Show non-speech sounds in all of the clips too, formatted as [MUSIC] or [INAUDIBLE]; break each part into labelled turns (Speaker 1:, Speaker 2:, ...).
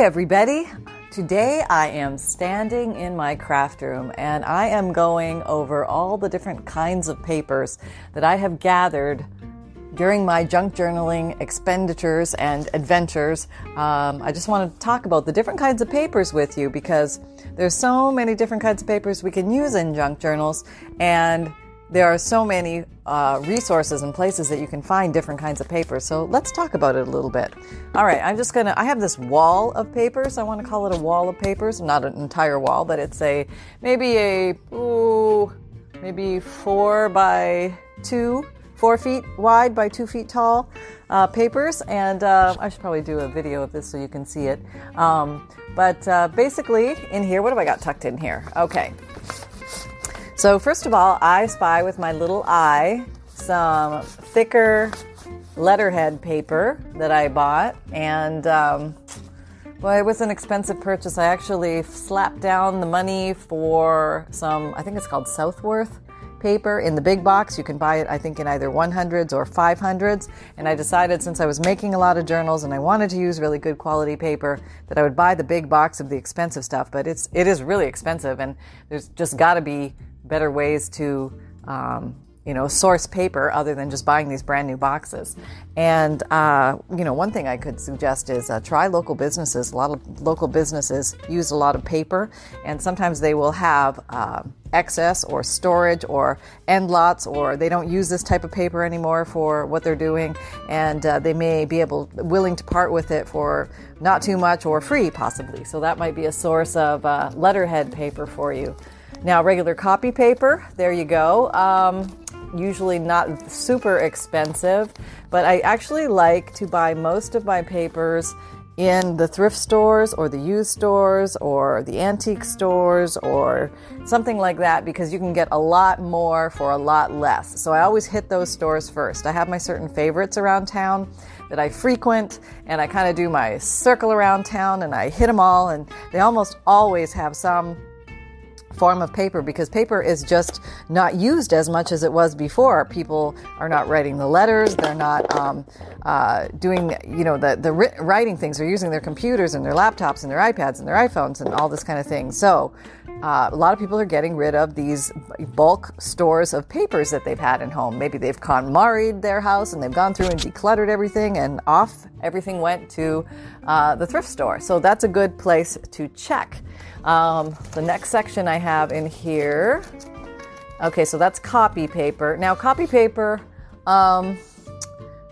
Speaker 1: everybody. Today I am standing in my craft room and I am going over all the different kinds of papers that I have gathered during my junk journaling expenditures and adventures. Um, I just want to talk about the different kinds of papers with you because there's so many different kinds of papers we can use in junk journals and there are so many uh, resources and places that you can find different kinds of papers. So let's talk about it a little bit. All right, I'm just gonna. I have this wall of papers. I want to call it a wall of papers, not an entire wall, but it's a maybe a ooh, maybe four by two, four feet wide by two feet tall uh, papers. And uh, I should probably do a video of this so you can see it. Um, but uh, basically, in here, what have I got tucked in here? Okay. So, first of all, I spy with my little eye some thicker letterhead paper that I bought. And, um, well, it was an expensive purchase. I actually slapped down the money for some, I think it's called Southworth paper in the big box. You can buy it, I think, in either 100s or 500s. And I decided since I was making a lot of journals and I wanted to use really good quality paper that I would buy the big box of the expensive stuff. But it's, it is really expensive and there's just got to be better ways to um, you know source paper other than just buying these brand new boxes. And uh, you know one thing i could suggest is uh, try local businesses. A lot of local businesses use a lot of paper and sometimes they will have uh, excess or storage or end lots or they don't use this type of paper anymore for what they're doing. And uh, they may be able willing to part with it for not too much or free possibly. So that might be a source of uh, letterhead paper for you. Now, regular copy paper, there you go. Um, usually not super expensive, but I actually like to buy most of my papers in the thrift stores or the used stores or the antique stores or something like that because you can get a lot more for a lot less. So I always hit those stores first. I have my certain favorites around town that I frequent and I kind of do my circle around town and I hit them all and they almost always have some form of paper because paper is just not used as much as it was before. People are not writing the letters, they're not um, uh, doing, you know, the, the writing things, they're using their computers and their laptops and their iPads and their iPhones and all this kind of thing. So, uh, a lot of people are getting rid of these bulk stores of papers that they've had in home. Maybe they've KonMari'd their house and they've gone through and decluttered everything, and off everything went to uh, the thrift store. So that's a good place to check. Um, the next section I have in here. Okay, so that's copy paper. Now, copy paper. Um,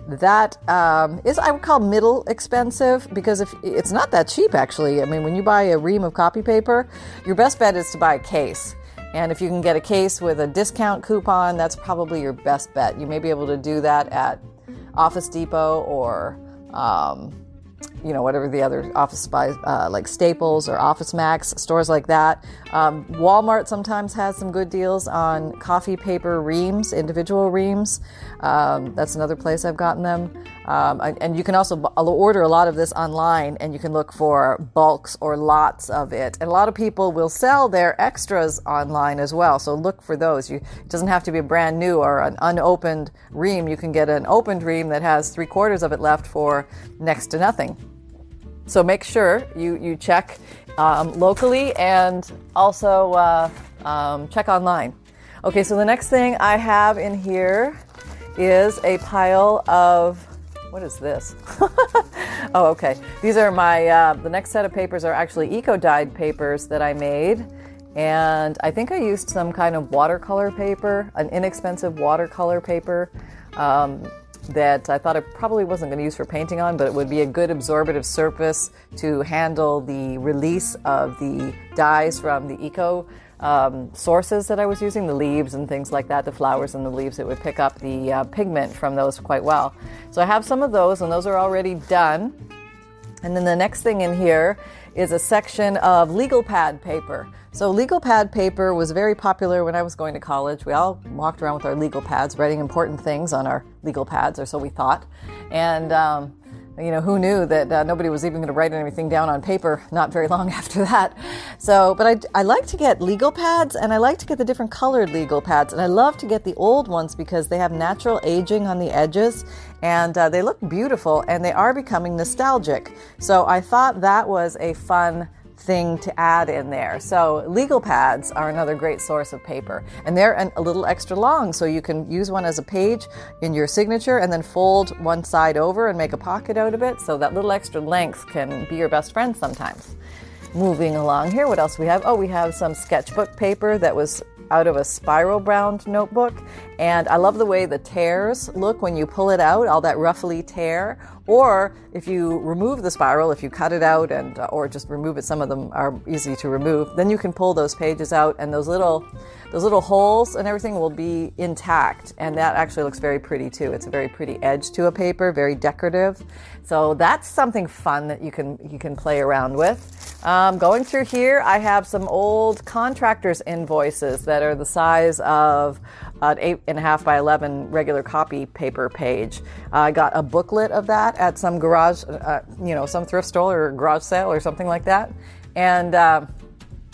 Speaker 1: that um, is I would call middle expensive because if it's not that cheap actually. I mean, when you buy a ream of copy paper, your best bet is to buy a case. And if you can get a case with a discount coupon, that's probably your best bet. You may be able to do that at Office Depot or um, you know, whatever the other office supplies, uh, like Staples or Office Max, stores like that. Um, Walmart sometimes has some good deals on copy paper reams, individual reams. Um, that's another place I've gotten them. Um, and you can also order a lot of this online and you can look for bulks or lots of it. And a lot of people will sell their extras online as well. So look for those. You, it doesn't have to be brand new or an unopened ream. You can get an opened ream that has three quarters of it left for next to nothing. So make sure you, you check um, locally and also uh, um, check online. Okay, so the next thing I have in here is a pile of what is this? [LAUGHS] oh, okay. These are my, uh, the next set of papers are actually eco dyed papers that I made. And I think I used some kind of watercolor paper, an inexpensive watercolor paper. Um, that I thought I probably wasn't going to use for painting on, but it would be a good absorbative surface to handle the release of the dyes from the eco um, sources that I was using, the leaves and things like that, the flowers and the leaves, it would pick up the uh, pigment from those quite well. So I have some of those, and those are already done. And then the next thing in here is a section of legal pad paper. So, legal pad paper was very popular when I was going to college. We all walked around with our legal pads, writing important things on our legal pads, or so we thought. And um, you know, who knew that uh, nobody was even going to write anything down on paper [LAUGHS] not very long [LAUGHS] after that. So, but I, I like to get legal pads and I like to get the different colored legal pads. And I love to get the old ones because they have natural aging on the edges and uh, they look beautiful and they are becoming nostalgic. So I thought that was a fun thing to add in there. So legal pads are another great source of paper, and they're an, a little extra long, so you can use one as a page in your signature, and then fold one side over and make a pocket out of it. So that little extra length can be your best friend sometimes. Moving along here, what else we have? Oh, we have some sketchbook paper that was out of a spiral bound notebook. And I love the way the tears look when you pull it out, all that ruffly tear. Or if you remove the spiral, if you cut it out and uh, or just remove it, some of them are easy to remove. Then you can pull those pages out, and those little those little holes and everything will be intact, and that actually looks very pretty too. It's a very pretty edge to a paper, very decorative. So that's something fun that you can you can play around with. Um, going through here, I have some old contractors' invoices that are the size of an eight and a half by 11 regular copy paper page. I got a booklet of that at some garage, uh, you know, some thrift store or garage sale or something like that. And, uh,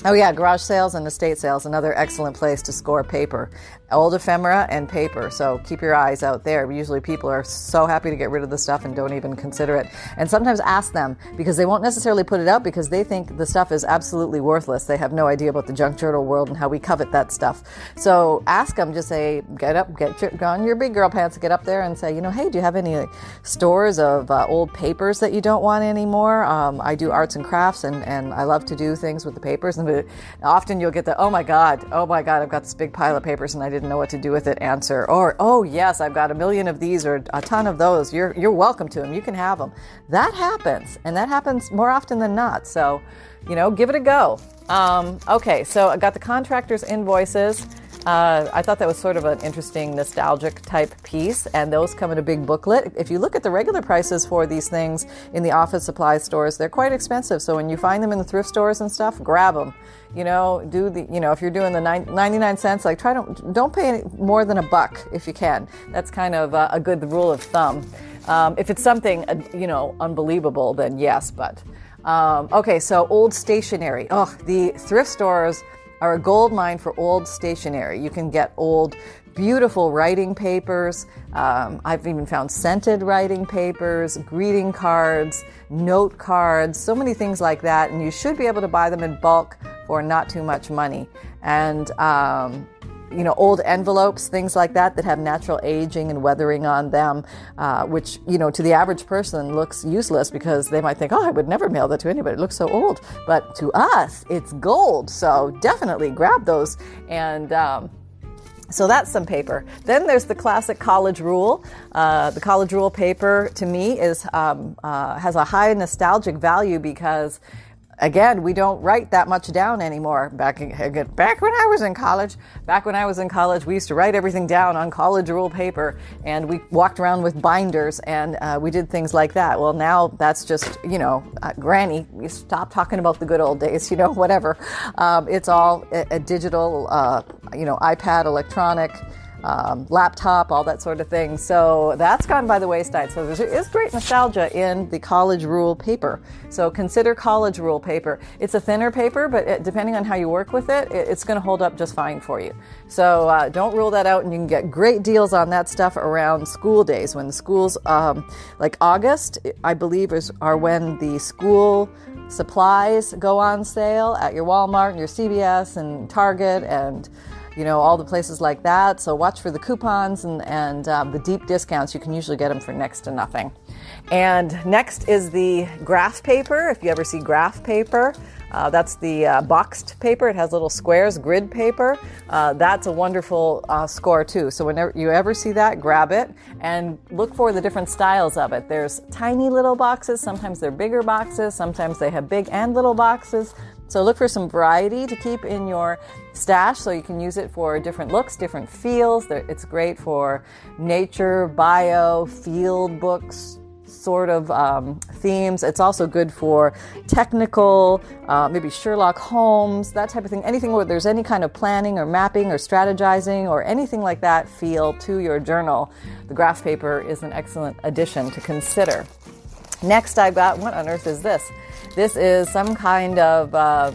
Speaker 1: Oh, yeah, garage sales and estate sales, another excellent place to score paper. Old ephemera and paper, so keep your eyes out there. Usually people are so happy to get rid of the stuff and don't even consider it. And sometimes ask them because they won't necessarily put it out because they think the stuff is absolutely worthless. They have no idea about the junk journal world and how we covet that stuff. So ask them, just say, get up, get your, on your big girl pants, get up there and say, you know, hey, do you have any stores of uh, old papers that you don't want anymore? Um, I do arts and crafts and, and I love to do things with the papers. And often you'll get the, oh my God, oh my God, I've got this big pile of papers and I didn't know what to do with it answer. Or, oh yes, I've got a million of these or a ton of those. You're, you're welcome to them. You can have them. That happens. And that happens more often than not. So, you know, give it a go. Um, okay, so I got the contractor's invoices. Uh, I thought that was sort of an interesting nostalgic type piece, and those come in a big booklet. If you look at the regular prices for these things in the office supply stores, they're quite expensive. So when you find them in the thrift stores and stuff, grab them. You know, do the you know if you're doing the 99 cents, like try to don't pay more than a buck if you can. That's kind of a, a good rule of thumb. Um, if it's something uh, you know unbelievable, then yes, but. Um, okay, so old stationery. Oh, the thrift stores are a gold mine for old stationery. You can get old, beautiful writing papers. Um, I've even found scented writing papers, greeting cards, note cards, so many things like that. And you should be able to buy them in bulk for not too much money. And um, you know, old envelopes, things like that, that have natural aging and weathering on them, uh, which, you know, to the average person looks useless because they might think, oh, I would never mail that to anybody. It looks so old. But to us, it's gold. So definitely grab those and, um, so that's some paper. Then there's the classic college rule. Uh, the college rule paper to me is um, uh, has a high nostalgic value because again, we don't write that much down anymore. Back back when I was in college, back when I was in college, we used to write everything down on college rule paper, and we walked around with binders, and uh, we did things like that. Well, now that's just you know, uh, Granny, we stop talking about the good old days. [LAUGHS] You know, whatever. Um, it's all a, a digital, uh, you know, iPad, electronic um, laptop, all that sort of thing. So that's gone by the wayside. So there is great nostalgia in the college rule paper. So consider college rule paper. It's a thinner paper, but it, depending on how you work with it, it it's going to hold up just fine for you. So uh, don't rule that out, and you can get great deals on that stuff around school days when the schools, um, like August, I believe, is are when the school supplies go on sale at your Walmart and your CVS and Target and you know, all the places like that. So watch for the coupons and, and um, the deep discounts. You can usually get them for next to nothing. And next is the graph paper. If you ever see graph paper, uh, that's the uh, boxed paper. It has little squares, grid paper. Uh, that's a wonderful uh, score too. So whenever you ever see that, grab it and look for the different styles of it. There's tiny little boxes. Sometimes they're bigger boxes. Sometimes they have big and little boxes. So look for some variety to keep in your stash so you can use it for different looks, different feels. It's great for nature, bio, field books, sort of um, themes. It's also good for technical, uh, maybe Sherlock Holmes, that type of thing. Anything where there's any kind of planning or mapping or strategizing or anything like that feel to your journal. The graph paper is an excellent addition to consider. Next, I've got what on earth is this? This is some kind of uh,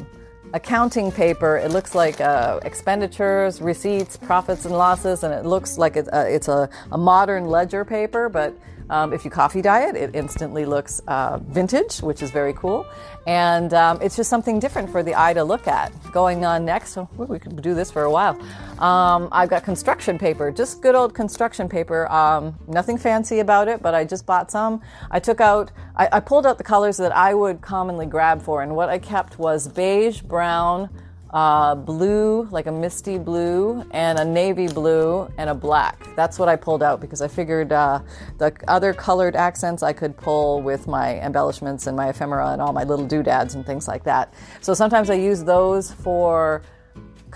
Speaker 1: accounting paper. It looks like uh, expenditures, receipts, profits, and losses, and it looks like it's, uh, it's a, a modern ledger paper, but um, if you coffee dye it, it instantly looks uh, vintage, which is very cool. And um, it's just something different for the eye to look at. Going on next, oh, we could do this for a while. Um, I've got construction paper, just good old construction paper. Um, nothing fancy about it, but I just bought some. I took out, I, I pulled out the colors that I would commonly grab for, and what I kept was beige, brown, uh, blue, like a misty blue, and a navy blue, and a black. That's what I pulled out because I figured uh, the other colored accents I could pull with my embellishments and my ephemera and all my little doodads and things like that. So sometimes I use those for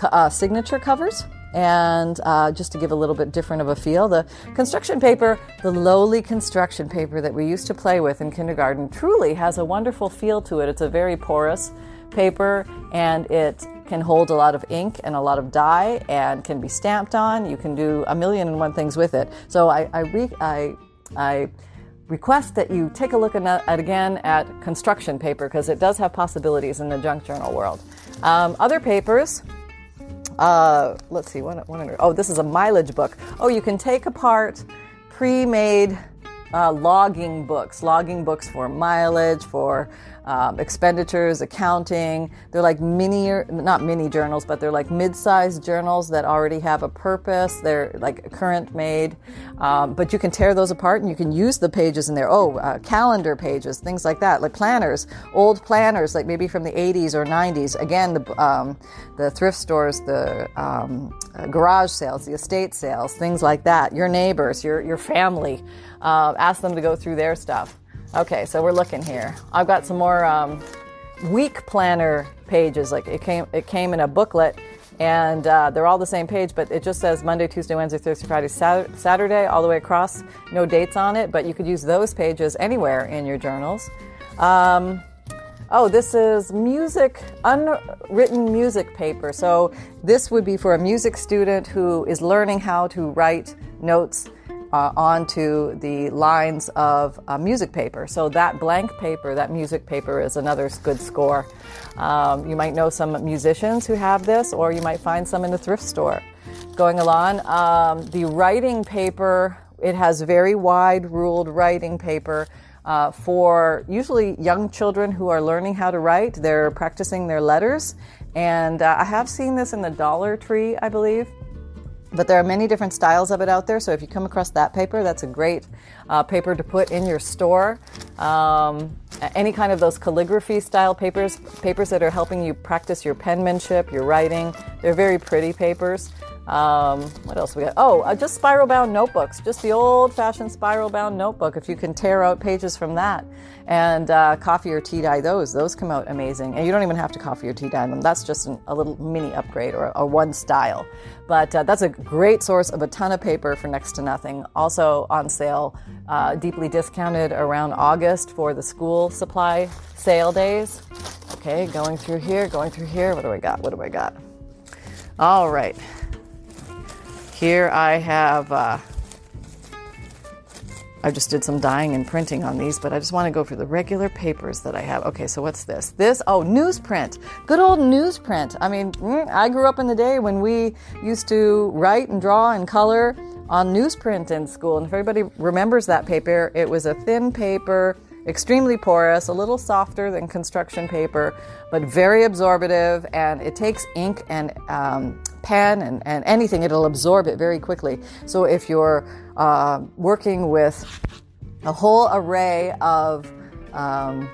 Speaker 1: uh, signature covers and uh, just to give a little bit different of a feel. The construction paper, the lowly construction paper that we used to play with in kindergarten, truly has a wonderful feel to it. It's a very porous paper and it can hold a lot of ink and a lot of dye and can be stamped on. You can do a million and one things with it. So I, I, re, I, I request that you take a look at, again at construction paper because it does have possibilities in the junk journal world. Um, other papers, uh, let's see, oh, this is a mileage book. Oh, you can take apart pre made uh, logging books, logging books for mileage, for um, expenditures, accounting. They're like mini, not mini journals, but they're like mid-sized journals that already have a purpose. They're like current made, um, but you can tear those apart and you can use the pages in there. Oh, uh, calendar pages, things like that, like planners, old planners, like maybe from the 80s or 90s. Again, the um, the thrift stores, the um, uh, garage sales, the estate sales, things like that. Your neighbors, your your family, uh, ask them to go through their stuff. Okay, so we're looking here. I've got some more um, week planner pages. Like it came, it came in a booklet, and uh, they're all the same page, but it just says Monday, Tuesday, Wednesday, Thursday, Friday, Saturday, all the way across. No dates on it, but you could use those pages anywhere in your journals. Um, oh, this is music, unwritten music paper. So this would be for a music student who is learning how to write notes uh, onto the lines of a music paper. So that blank paper, that music paper, is another good score. Um, you might know some musicians who have this, or you might find some in the thrift store. Going along, um, the writing paper, it has very wide ruled writing paper. Uh, for usually young children who are learning how to write, they're practicing their letters. And uh, I have seen this in the Dollar Tree, I believe. But there are many different styles of it out there. So if you come across that paper, that's a great uh, paper to put in your store. Um, any kind of those calligraphy style papers, papers that are helping you practice your penmanship, your writing, they're very pretty papers. Um, what else we got? Oh, uh, just spiral bound notebooks, just the old fashioned spiral bound notebook. If you can tear out pages from that and uh, coffee or tea dye those, those come out amazing. And you don't even have to coffee or tea dye them. That's just an, a little mini upgrade or, a one style. But uh, that's a great source of a ton of paper for next to nothing. Also on sale, uh, deeply discounted around August for the school supply sale days. Okay, going through here, going through here. What do I got? What do I got? All right. Here I have, uh, I just did some dyeing and printing on these, but I just want to go for the regular papers that I have. Okay, so what's this? This, oh, newsprint. Good old newsprint. I mean, mm, I grew up in the day when we used to write and draw and color on newsprint in school. And if everybody remembers that paper, it was a thin paper, extremely porous, a little softer than construction paper, but very absorptive, and it takes ink and um, pen and, and anything, it'll absorb it very quickly. So if you're uh, working with a whole array of um,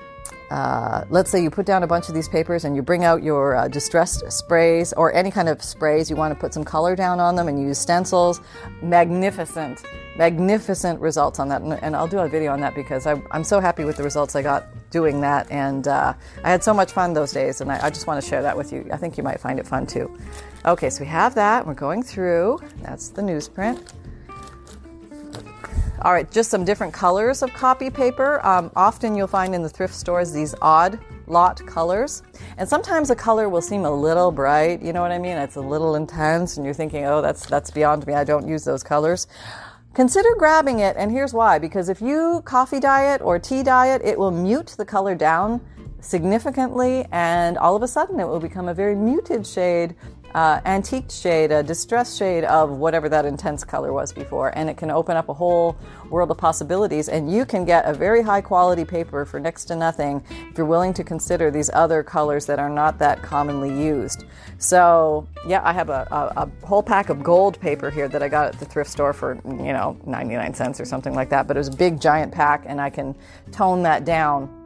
Speaker 1: uh, let's say you put down a bunch of these papers and you bring out your uh, distressed sprays or any kind of sprays you want to put some color down on them and use stencils. Magnificent magnificent results on that. And, and i'll do a video on that because I, am so happy with the results i got doing that. And uh, i had so much fun those days and I, I just want to share that with you. I think you might find it fun too. Okay so we have that. We're going through. That's the newsprint all right, just some different colors of copy paper. Um, often you'll find in the thrift stores these odd lot colors. And sometimes a color will seem a little bright, you know what I mean? It's a little intense and you're thinking, "Oh, that's that's beyond me. I don't use those colors." consider grabbing it. And here's why because if you coffee dye it or tea dye it, it will mute the color down significantly, and all of a sudden it will become a very muted shade uh, antique shade, a distressed shade of whatever that intense color was before, and it can open up a whole world of possibilities. And you can get a very high quality paper for next to nothing if you're willing to consider these other colors that are not that commonly used. So, yeah, I have a, a, a whole pack of gold paper here that I got at the thrift store for, you know, 99 cents or something like that, but it was a big giant pack, and I can tone that down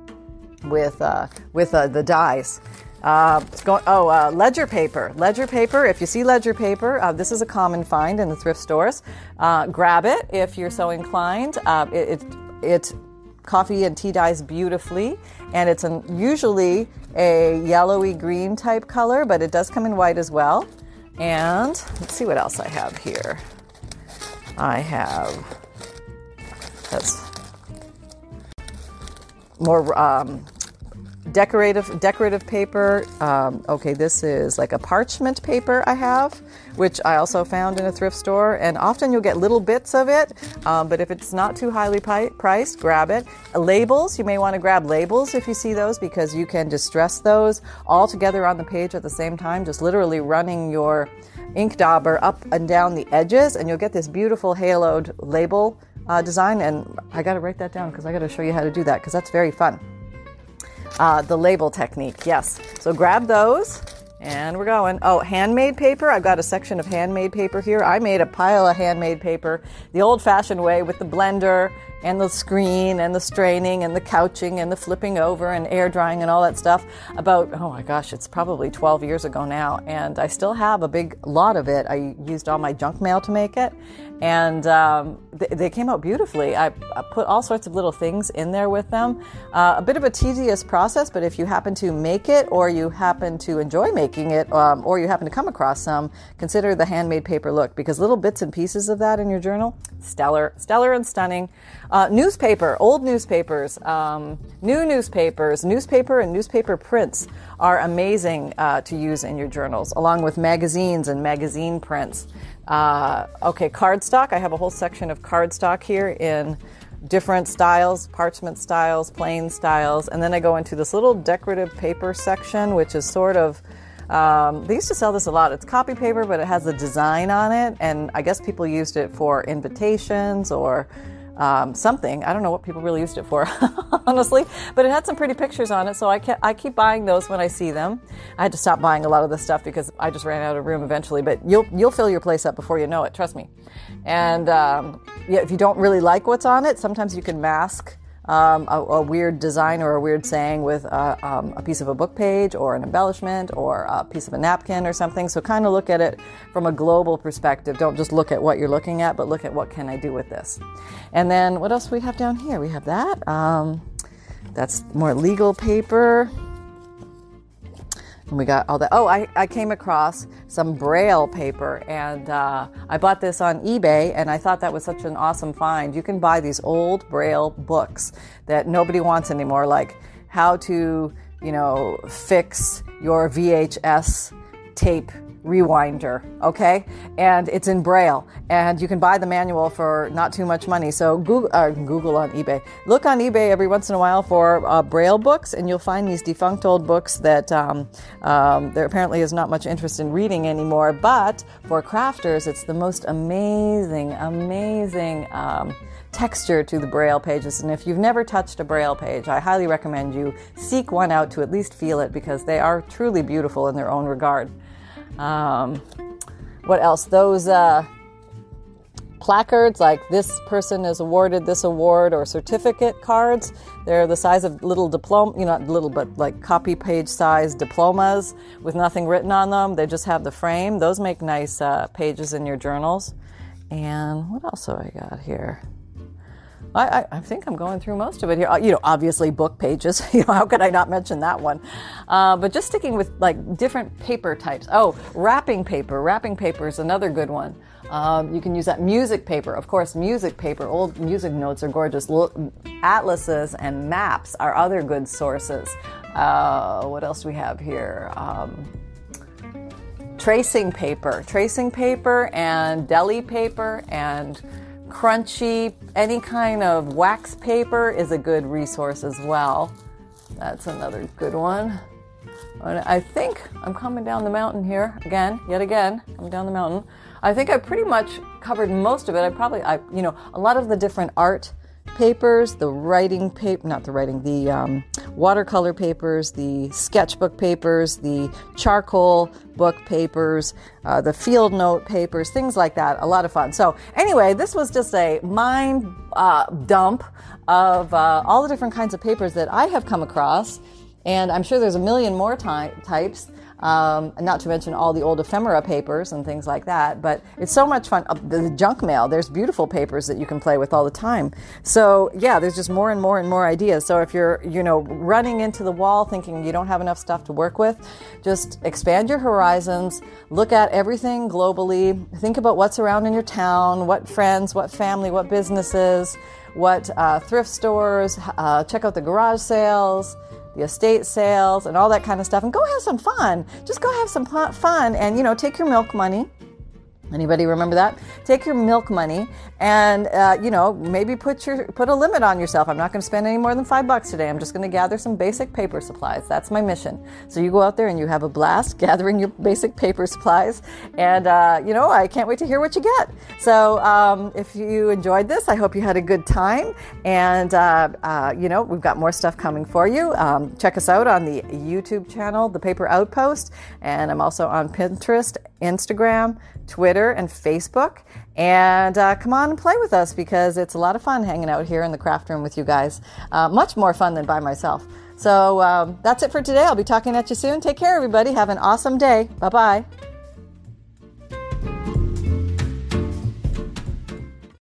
Speaker 1: with, uh, with uh, the dyes. Uh, oh, uh, ledger paper. Ledger paper. If you see ledger paper, uh, this is a common find in the thrift stores. Uh, grab it if you're so inclined. Uh, it, it, it, coffee and tea dyes beautifully, and it's an, usually a yellowy green type color, but it does come in white as well. And let's see what else I have here. I have that's more um, decorative decorative paper. Um, okay, this is like a parchment paper I have, which I also found in a thrift store. And often you'll get little bits of it, um, but if it's not too highly pi- priced, grab it. Uh, labels, you may want to grab labels if you see those because you can distress those all together on the page at the same time, just literally running your ink dauber up and down the edges, and you'll get this beautiful haloed label uh, design. And I got to write that down because I got to show you how to do that because that's very fun. Uh, the label technique, yes. So grab those and we're going. Oh, handmade paper. I've got a section of handmade paper here. I made a pile of handmade paper the old fashioned way with the blender and the screen and the straining and the couching and the flipping over and air drying and all that stuff about, oh my gosh, it's probably 12 years ago now. And I still have a big lot of it. I used all my junk mail to make it and um, they, they, came out beautifully. I, I, put all sorts of little things in there with them. Uh, a bit of a tedious process, but if you happen to make it, or you happen to enjoy making it, um, or you happen to come across some, consider the handmade paper look because little bits and pieces of that in your journal, stellar, stellar and stunning. Uh, newspaper, old newspapers, um, new newspapers, newspaper and newspaper prints are amazing uh, to use in your journals, along with magazines and magazine prints. Uh, okay, cardstock. I have a whole section of cardstock here in different styles, parchment styles, plain styles, and then I go into this little decorative paper section, which is sort of um, they used to sell this a lot. It's copy paper, but it has a design on it, and I guess people used it for invitations or um, something. I don't know what people really used it for, [LAUGHS] honestly, but it had some pretty pictures on it, so I, I keep buying those when I see them. I had to stop buying a lot of this stuff because I just ran out of room eventually, but you'll you'll fill your place up before you know it. Trust me. And um, yeah, if you don't really like what's on it, sometimes you can mask um, a, a, weird design or a weird saying with uh, um, a piece of a book page or an embellishment or a piece of a napkin or something. So kind of look at it from a global perspective. Don't just look at what you're looking at, but look at what can I do with this. And then what else we have down here? We have that. Um, that's more legal paper. And we got all that. Oh, I, I came across some Braille paper and uh, I bought this on eBay and I thought that was such an awesome find. You can buy these old Braille books that nobody wants anymore, like how to, you know, fix your VHS tape rewinder, okay? And it's in Braille, and you can buy the manual for not too much money. So Google, uh, Google on eBay. Look on eBay every once in a while for uh, Braille books, and you'll find these defunct old books that um, um, there apparently is not much interest in reading anymore. But for crafters, it's the most amazing, amazing. Um, texture to the braille pages and if you've never touched a braille page i highly recommend you seek one out to at least feel it because they are truly beautiful in their own regard um, what else? Those uh, placards, like this person is awarded this award, or certificate cards. They're the size of little diploma, you know, not little, but like copy page size diplomas with nothing written on them. They just have the frame. Those make nice uh, pages in your journals. And what else have I got here? I, I, think I'm going through most of it here. Uh, you know, obviously book pages. [LAUGHS] you know, how could I not mention that one? Uh, but just sticking with like different paper types. Oh, wrapping paper. Wrapping paper is another good one. Um, you can use that music paper. Of course, music paper. Old music notes are gorgeous. Atlases and maps are other good sources. Uh, what else do we have here? Um, tracing paper, tracing paper, and deli paper, and crunchy, any kind of wax paper is a good resource as well. That's another good one. I think I'm coming down the mountain here again, yet again. I'm down the mountain. I think I pretty much covered most of it. I probably, I, you know, a lot of the different art papers, the writing paper, not the writing, the um, watercolor papers, the sketchbook papers, the charcoal book papers, uh, the field note papers, things like that. A lot of fun. So, anyway, this was just a mind uh, dump of uh, all the different kinds of papers that I have come across. And I'm sure there's a million more ty- types um, not to mention all the old ephemera papers and things like that. But it's so much fun. Uh, the junk mail, there's beautiful papers that you can play with all the time. So yeah, there's just more and more and more ideas. So if you're, you know, running into the wall thinking you don't have enough stuff to work with, just expand your horizons, look at everything globally, think about what's around in your town, what friends, what family, what businesses, what uh, thrift stores, uh, check out the garage sales the estate sales and all that kind of stuff and go have some fun. Just go have some fun and, you know, take your milk money Anybody remember that? Take your milk money and uh, you know maybe put your put a limit on yourself. I'm not going to spend any more than five bucks today. I'm just going to gather some basic paper supplies. That's my mission. So you go out there and you have a blast [LAUGHS] gathering your basic paper supplies, and uh, you know I can't wait to hear what you get. So um, if you enjoyed this, I hope you had a good time, and uh, uh you know we've got more stuff coming for you. Um, check us out on the YouTube channel, The Paper Outpost, and I'm also on Pinterest, Instagram. Twitter, and Facebook. And uh, come on and play with us because it's a lot of fun hanging out here in the craft room with you guys. Uh, much more fun than by myself. So um, that's it for today. I'll be talking at you soon. Take care, everybody. Have an awesome day. Bye bye.